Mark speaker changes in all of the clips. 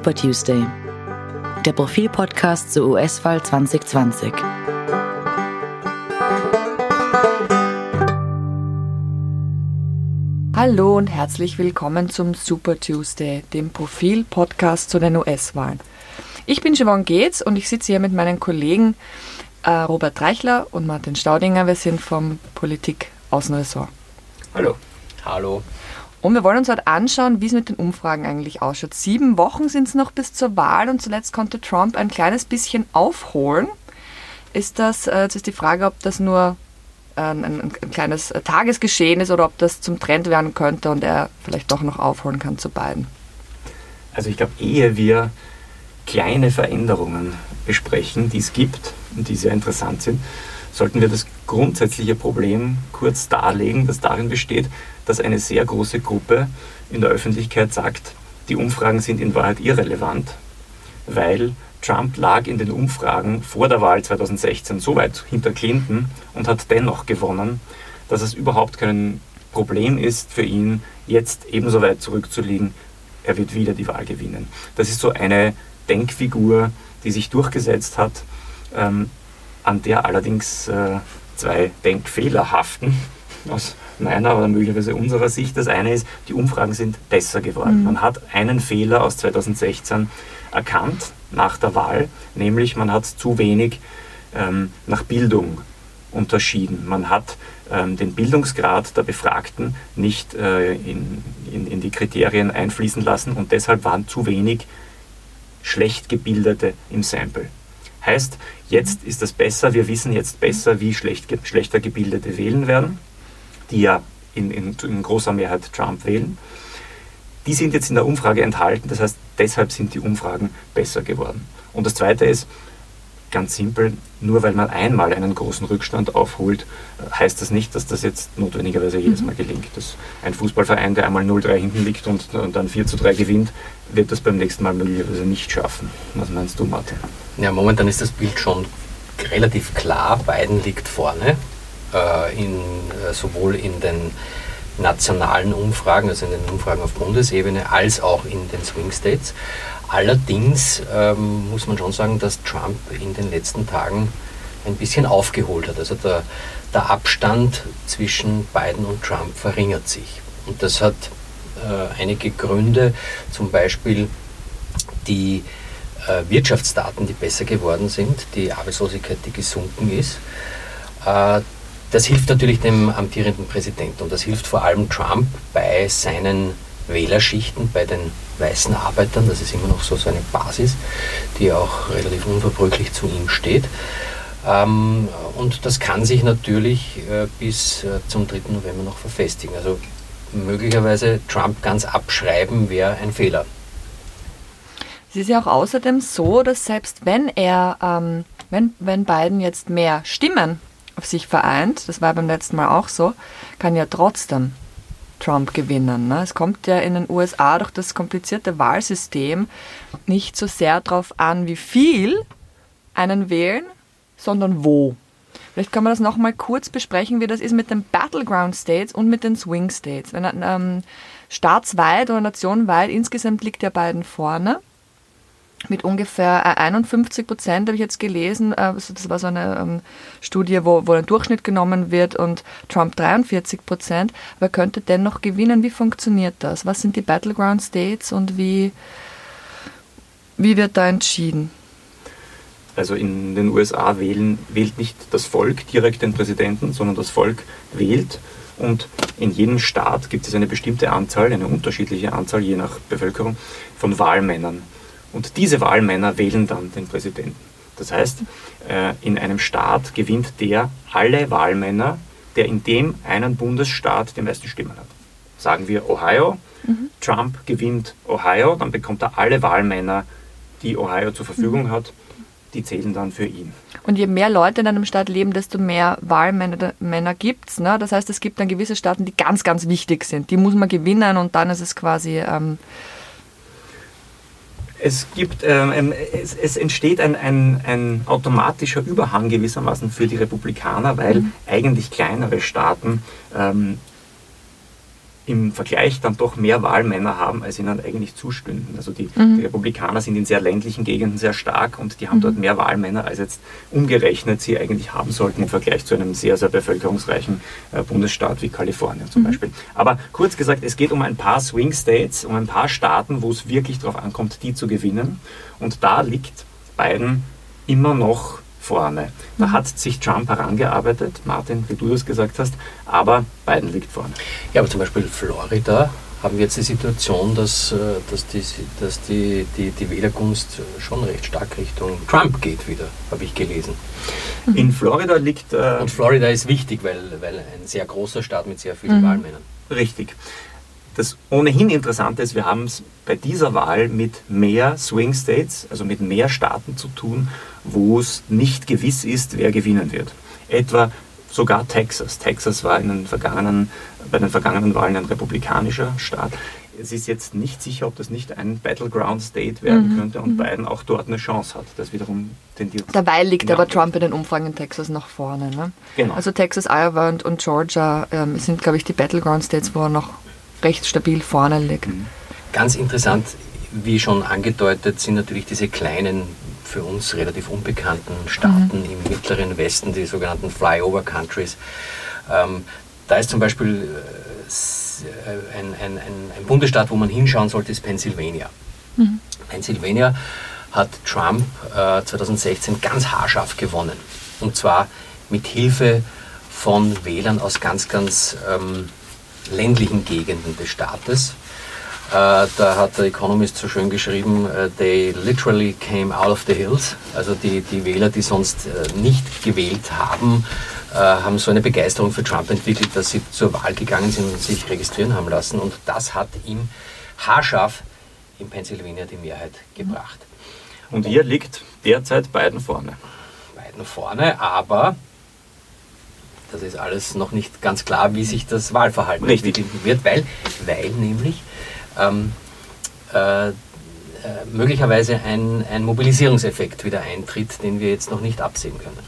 Speaker 1: Super Tuesday, der Profil-Podcast zur US-Wahl 2020.
Speaker 2: Hallo und herzlich willkommen zum Super Tuesday, dem Profil-Podcast zu den US-Wahlen. Ich bin Siobhan Geetz und ich sitze hier mit meinen Kollegen äh, Robert Reichler und Martin Staudinger. Wir sind vom Politik-Außenressort.
Speaker 3: Hallo.
Speaker 4: Hallo.
Speaker 2: Und wir wollen uns heute anschauen, wie es mit den Umfragen eigentlich ausschaut. Sieben Wochen sind es noch bis zur Wahl und zuletzt konnte Trump ein kleines bisschen aufholen. Ist das, äh, jetzt ist die Frage, ob das nur ein, ein, ein, kleines Tagesgeschehen ist oder ob das zum Trend werden könnte und er vielleicht doch noch aufholen kann zu beiden.
Speaker 3: Also ich glaube, ehe wir kleine Veränderungen besprechen, die es gibt und die sehr interessant sind, sollten wir das grundsätzliche Problem kurz darlegen, das darin besteht, dass eine sehr große Gruppe in der Öffentlichkeit sagt, die Umfragen sind in Wahrheit irrelevant, weil Trump lag in den Umfragen vor der Wahl 2016 so weit hinter Clinton und hat dennoch gewonnen, dass es überhaupt kein Problem ist für ihn, jetzt ebenso weit zurückzuliegen. Er wird wieder die Wahl gewinnen. Das ist so eine Denkfigur, die sich durchgesetzt hat, ähm, an der allerdings äh, zwei Denkfehler haften aus meiner oder möglicherweise unserer Sicht. Das eine ist, die Umfragen sind besser geworden. Mhm. Man hat einen Fehler aus 2016 erkannt nach der Wahl, nämlich man hat zu wenig ähm, nach Bildung unterschieden. Man hat ähm, den Bildungsgrad der Befragten nicht äh, in, in, in die Kriterien einfließen lassen und deshalb waren zu wenig schlecht gebildete im Sample. Heißt, jetzt ist das besser, wir wissen jetzt besser, wie schlecht, schlechter gebildete wählen werden die ja in, in, in großer Mehrheit Trump wählen. Die sind jetzt in der Umfrage enthalten, das heißt, deshalb sind die Umfragen besser geworden. Und das Zweite ist, ganz simpel, nur weil man einmal einen großen Rückstand aufholt, heißt das nicht, dass das jetzt notwendigerweise jedes Mal gelingt. Dass ein Fußballverein, der einmal 0-3 hinten liegt und, dann 4-3 gewinnt, wird das beim nächsten Mal möglicherweise nicht schaffen. Was meinst du, Martin?
Speaker 4: Ja, momentan ist das Bild schon relativ klar. Biden liegt vorne äh, in, äh, sowohl in den nationalen Umfragen, also in den Umfragen auf Bundesebene, als auch in den Swing States. Allerdings ähm, muss man schon sagen, dass Trump in den letzten Tagen ein bisschen aufgeholt hat. Also der, der Abstand zwischen Biden und Trump verringert sich. Und das hat äh, einige Gründe, zum Beispiel die äh, Wirtschaftsdaten, die besser geworden sind, die Arbeitslosigkeit, die gesunken ist. Äh, das hilft natürlich dem amtierenden Präsidenten und das hilft vor allem Trump bei seinen Wählerschichten, bei den weißen Arbeitern. Das ist immer noch so seine Basis, die auch relativ unverbrüchlich zu ihm steht. Ähm, und das kann sich natürlich äh, bis äh, zum 3. November noch verfestigen. Also möglicherweise Trump ganz abschreiben wäre ein Fehler.
Speaker 2: Es ist ja auch außerdem so, dass selbst wenn er, ähm, wenn, wenn Biden jetzt mehr Stimmen auf sich vereint, das war beim letzten Mal auch so, kann ja trotzdem Trump gewinnen. Ne? Es kommt ja in den USA durch das komplizierte Wahlsystem nicht so sehr darauf an, wie viel einen wählen, sondern wo. Vielleicht kann man das nochmal kurz besprechen, wie das ist mit den Battleground States und mit den Swing States. Wenn, ähm, staatsweit oder nationweit insgesamt liegt ja beiden vorne mit ungefähr 51 äh, Prozent, habe ich jetzt gelesen. Äh, das war so eine ähm, Studie, wo, wo ein Durchschnitt genommen wird und Trump 43 Prozent. Aber er könnte dennoch gewinnen. Wie funktioniert das? Was sind die Battleground States und wie, wie wird da entschieden?
Speaker 3: Also in den USA wählen, wählt nicht das Volk direkt den Präsidenten, sondern das Volk wählt. Und in jedem Staat gibt es eine bestimmte Anzahl, eine unterschiedliche Anzahl je nach Bevölkerung von Wahlmännern. Und diese Wahlmänner wählen dann den Präsidenten. Das heißt, äh, in einem Staat gewinnt der alle Wahlmänner, der in dem einen Bundesstaat die meisten Stimmen hat. Sagen wir Ohio, mhm. Trump gewinnt Ohio, dann bekommt er alle Wahlmänner, die Ohio zur Verfügung mhm. hat, die zählen dann für ihn.
Speaker 2: Und je mehr Leute in einem Staat leben, desto mehr Wahlmänner gibt es. Ne? Das heißt, es gibt dann gewisse Staaten, die ganz, ganz wichtig sind. Die muss man gewinnen und dann ist es quasi ähm,
Speaker 3: es gibt, ähm, es, es, entsteht ein, ein, ein, automatischer Überhang gewissermaßen für die Republikaner, weil mhm. eigentlich kleinere Staaten ähm, im Vergleich dann doch mehr Wahlmänner haben, als ihnen eigentlich zustünden. Also die, mhm. die Republikaner sind in sehr ländlichen Gegenden sehr stark und die haben mhm. dort mehr Wahlmänner, als jetzt umgerechnet sie eigentlich haben sollten im Vergleich zu einem sehr, sehr bevölkerungsreichen äh, Bundesstaat wie Kalifornien zum mhm. Beispiel. Aber kurz gesagt, es geht um ein paar Swing States, um ein paar Staaten, wo es wirklich darauf ankommt, die zu gewinnen. Und da liegt Biden immer noch vorne. Da mhm. hat sich Trump herangearbeitet, Martin, wie du das gesagt hast, aber Biden liegt vorne.
Speaker 4: Ja, aber zum Beispiel Florida haben wir jetzt die Situation, dass, äh, dass, die, dass die, die, die Wählergunst schon recht stark Richtung Trump geht wieder, habe ich gelesen.
Speaker 3: In Florida liegt...
Speaker 4: Äh, Und Florida ist wichtig, weil, weil ein sehr großer Staat mit sehr vielen mhm. Wahlmännern.
Speaker 3: Richtig. Das ohnehin Interessante ist, wir haben es bei dieser Wahl mit mehr Swing States, also mit mehr Staaten zu tun, wo es nicht gewiss ist, wer gewinnen wird. Etwa sogar Texas. Texas war in den vergangenen, bei den vergangenen Wahlen ein republikanischer Staat. Es ist jetzt nicht sicher, ob das nicht ein Battleground State werden mhm. könnte und mhm. Biden auch dort eine Chance hat. Das wiederum tendiert.
Speaker 2: Dabei liegt aber Trump in den Umfragen in Texas noch vorne. Ne? Genau. Also Texas, Iowa und, und Georgia ähm, sind, glaube ich, die Battleground States, wo er noch recht stabil vorne liegt. Mhm.
Speaker 4: Ganz interessant, wie schon angedeutet, sind natürlich diese kleinen, für uns relativ unbekannten Staaten mhm. im mittleren Westen, die sogenannten Flyover Countries. Ähm, da ist zum Beispiel äh, ein, ein, ein, Bundesstaat, wo man hinschauen sollte, ist Pennsylvania. Mhm. Pennsylvania hat Trump äh, 2016 ganz haarscharf gewonnen. Und zwar mit Hilfe von Wählern aus ganz, ganz ähm, ländlichen Gegenden des Staates. Äh, da hat der Economist so schön geschrieben, uh, they literally came out of the hills. Also die, die Wähler, die sonst uh, nicht gewählt haben, haben so eine Begeisterung für Trump entwickelt, dass sie zur Wahl gegangen sind und sich registrieren haben lassen. Und das hat ihm haarscharf in Pennsylvania die Mehrheit gebracht.
Speaker 3: Und hier liegt derzeit Biden vorne.
Speaker 4: Biden vorne, aber das ist alles noch nicht ganz klar, wie sich das Wahlverhalten Richtig. entwickeln wird, weil, weil nämlich ähm, äh, äh, möglicherweise ein, ein Mobilisierungseffekt wieder eintritt, den wir jetzt noch nicht absehen können.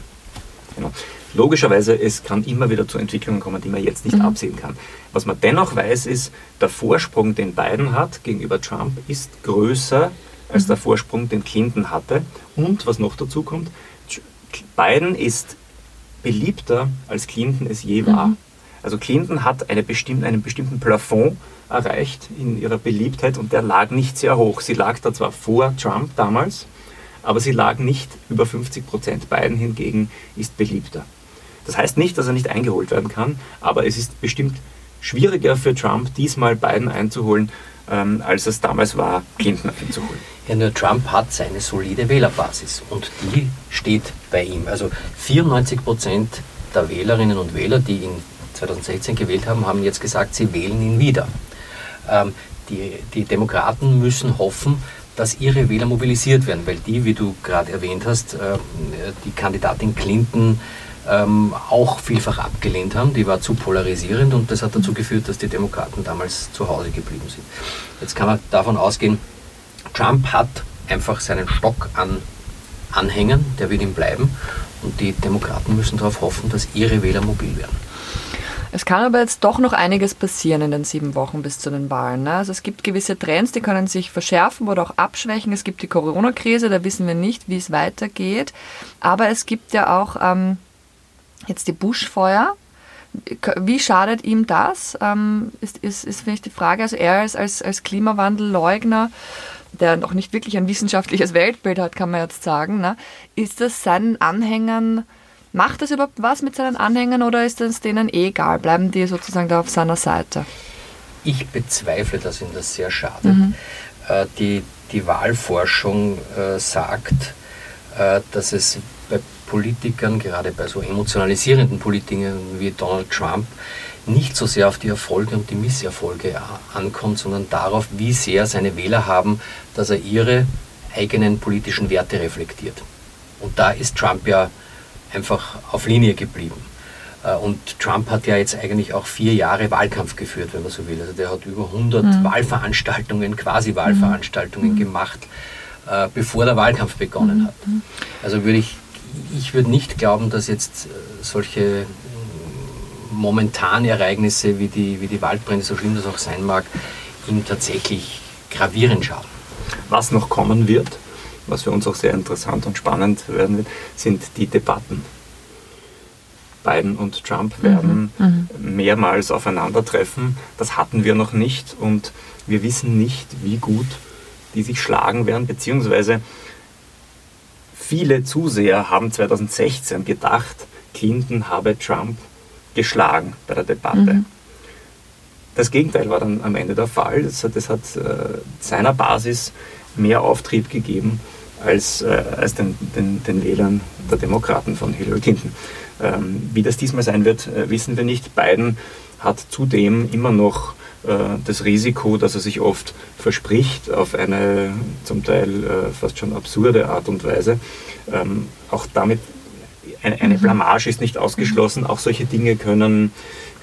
Speaker 3: Genau. Logischerweise, es kann immer wieder zu Entwicklungen kommen, die man jetzt nicht mhm. absehen kann. Was man dennoch weiß, ist, der Vorsprung, den Biden hat gegenüber Trump, ist größer als mhm. der Vorsprung, den Clinton hatte. Und was noch dazu kommt, Biden ist beliebter als Clinton es je war. Mhm. Also Clinton hat eine bestimmte, einen bestimmten Plafond erreicht in ihrer Beliebtheit und der lag nicht sehr hoch. Sie lag da zwar vor Trump damals, aber sie lag nicht über 50 Prozent. Biden hingegen ist beliebter. Das heißt nicht, dass er nicht eingeholt werden kann, aber es ist bestimmt schwieriger für Trump, diesmal Biden einzuholen, ähm, als es damals war, Clinton einzuholen.
Speaker 4: Ja, nur Trump hat seine solide Wählerbasis und die steht bei ihm. Also 94 Prozent der Wählerinnen und Wähler, die ihn 2016 gewählt haben, haben jetzt gesagt, sie wählen ihn wieder. Ähm, die, die Demokraten müssen hoffen, dass ihre Wähler mobilisiert werden, weil die, wie du gerade erwähnt hast, äh, die Kandidatin Clinton ähm, auch vielfach abgelehnt haben. Die war zu polarisierend und das hat dazu geführt, dass die Demokraten damals zu Hause geblieben sind. Jetzt kann man davon ausgehen, Trump hat einfach seinen Stock an Anhängern, der wird ihm bleiben und die Demokraten müssen darauf hoffen, dass ihre Wähler mobil werden.
Speaker 2: Es kann aber jetzt doch noch einiges passieren in den sieben Wochen bis zu den Wahlen. Ne? Also es gibt gewisse Trends, die können sich verschärfen oder auch abschwächen. Es gibt die Corona-Krise, da wissen wir nicht, wie es weitergeht. Aber es gibt ja auch ähm, jetzt die Buschfeuer. Wie schadet ihm das? Ähm, ist, ist, ist finde ich die Frage. Also er als, als, als Klimawandelleugner der noch nicht wirklich ein wissenschaftliches Weltbild hat, kann man jetzt sagen, ne? ist das seinen Anhängern, macht das überhaupt was mit seinen Anhängern oder ist es denen eh egal? Bleiben die sozusagen da auf seiner Seite?
Speaker 4: Ich bezweifle, dass ihm das sehr schadet. Mhm. Äh, die, die Wahlforschung äh, sagt, äh, dass es bei Politikern, gerade bei so emotionalisierenden Politikern wie Donald Trump, nicht so sehr auf die Erfolge und die Misserfolge ankommt, sondern darauf, wie sehr seine Wähler haben, dass er ihre eigenen politischen Werte reflektiert. Und da ist Trump ja einfach auf Linie geblieben. Äh, und Trump hat ja jetzt eigentlich auch vier Jahre Wahlkampf geführt, wenn man so will. Also der hat über 100 mhm. Wahlveranstaltungen, quasi Wahlveranstaltungen mhm. gemacht, äh, bevor der Wahlkampf begonnen mhm. hat. Also würde ich, ich würde nicht glauben, dass jetzt äh, solche momentane Ereignisse wie die, wie die Waldbrände, so schlimm das auch sein mag, ihm tatsächlich gravierend schaden.
Speaker 3: Was noch kommen wird, was für uns auch sehr interessant und spannend werden wird, sind die Debatten. Biden und Trump werden mhm. mehrmals aufeinandertreffen. Das hatten wir noch nicht und wir wissen nicht, wie gut die sich schlagen werden, beziehungsweise viele Zuseher haben 2016 gedacht, Clinton habe Trump geschlagen bei der Debatte. Mhm. Das Gegenteil war dann am Ende der Fall. Das hat, das hat äh, seiner Basis mehr Auftrieb gegeben als, äh, als den, den, den, Wählern der Demokraten von Hillary Clinton. Ähm, wie das diesmal sein wird, äh, wissen wir nicht. Biden hat zudem immer noch äh, das Risiko, dass er sich oft verspricht auf eine zum Teil äh, fast schon absurde Art und Weise. Ähm, auch damit eine, eine mhm. Blamage ist nicht ausgeschlossen. Auch solche Dinge können,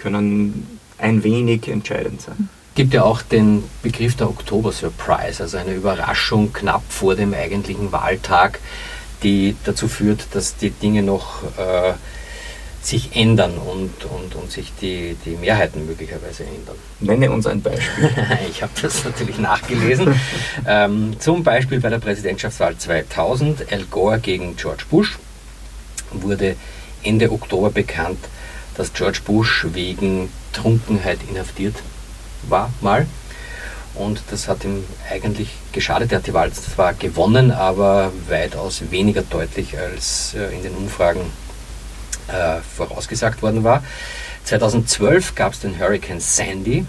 Speaker 3: können ein wenig entscheidend sein.
Speaker 4: Es gibt ja auch den Begriff der Oktober-Surprise, also eine Überraschung knapp vor dem eigentlichen Wahltag, die dazu führt, dass die Dinge noch äh, sich ändern und, und, und sich die, die Mehrheiten möglicherweise ändern.
Speaker 3: Nenne uns ein Beispiel.
Speaker 4: ich habe das natürlich nachgelesen. ähm, zum Beispiel bei der Präsidentschaftswahl 2000, Al Gore gegen George Bush, wurde Ende Oktober bekannt, dass George Bush wegen Trunkenheit inhaftiert war, mal. Und das hat ihm eigentlich geschadet. Er hat die Wahl zwar gewonnen, aber weitaus weniger deutlich als äh, in den Umfragen äh, vorausgesagt worden war. 2012 gab es den Hurricane Sandy,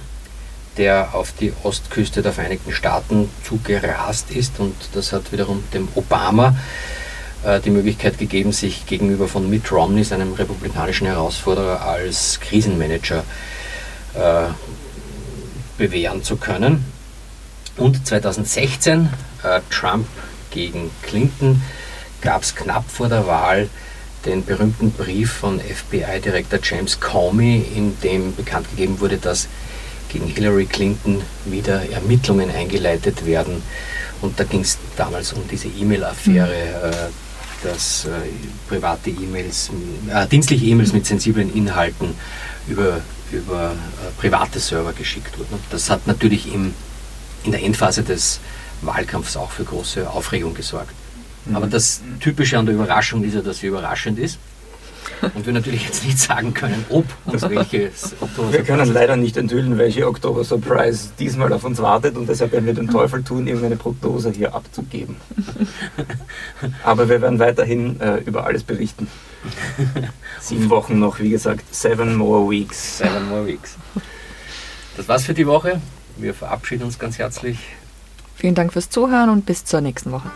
Speaker 4: der auf die Ostküste der Vereinigten Staaten zugerast ist und das hat wiederum dem Obama äh, die Möglichkeit gegeben, sich gegenüber von Mitt Romney, seinem republikanischen Herausforderer, als Krisenmanager äh, bewähren zu können. Und 2016, äh, Trump gegen Clinton, gab es knapp vor der Wahl den berühmten Brief von FBI-Direktor James Comey, in dem bekannt gegeben wurde, dass gegen Hillary Clinton wieder Ermittlungen eingeleitet werden. Und da ging es damals um diese E-Mail-Affäre, mhm. äh, dass äh, private E-Mails, äh, dienstliche E-Mails mit sensiblen Inhalten über, über äh, private Server geschickt wurden. Und das hat natürlich im, in der Endphase des Wahlkampfs auch für große Aufregung gesorgt. Mhm. Aber das Typische an der Überraschung ist ja, dass sie überraschend ist. Und wir natürlich jetzt nicht sagen können, ob und welches
Speaker 3: Oktober Wir können leider nicht enthüllen, welche Oktober Surprise diesmal auf uns wartet und deshalb werden wir den Teufel tun, irgendeine Prognose hier abzugeben. Aber wir werden weiterhin äh, über alles berichten. Sieben Wochen noch, wie gesagt, seven more weeks.
Speaker 4: Seven more weeks. Das war's für die Woche. Wir verabschieden uns ganz herzlich.
Speaker 2: Vielen Dank fürs Zuhören und bis zur nächsten Woche.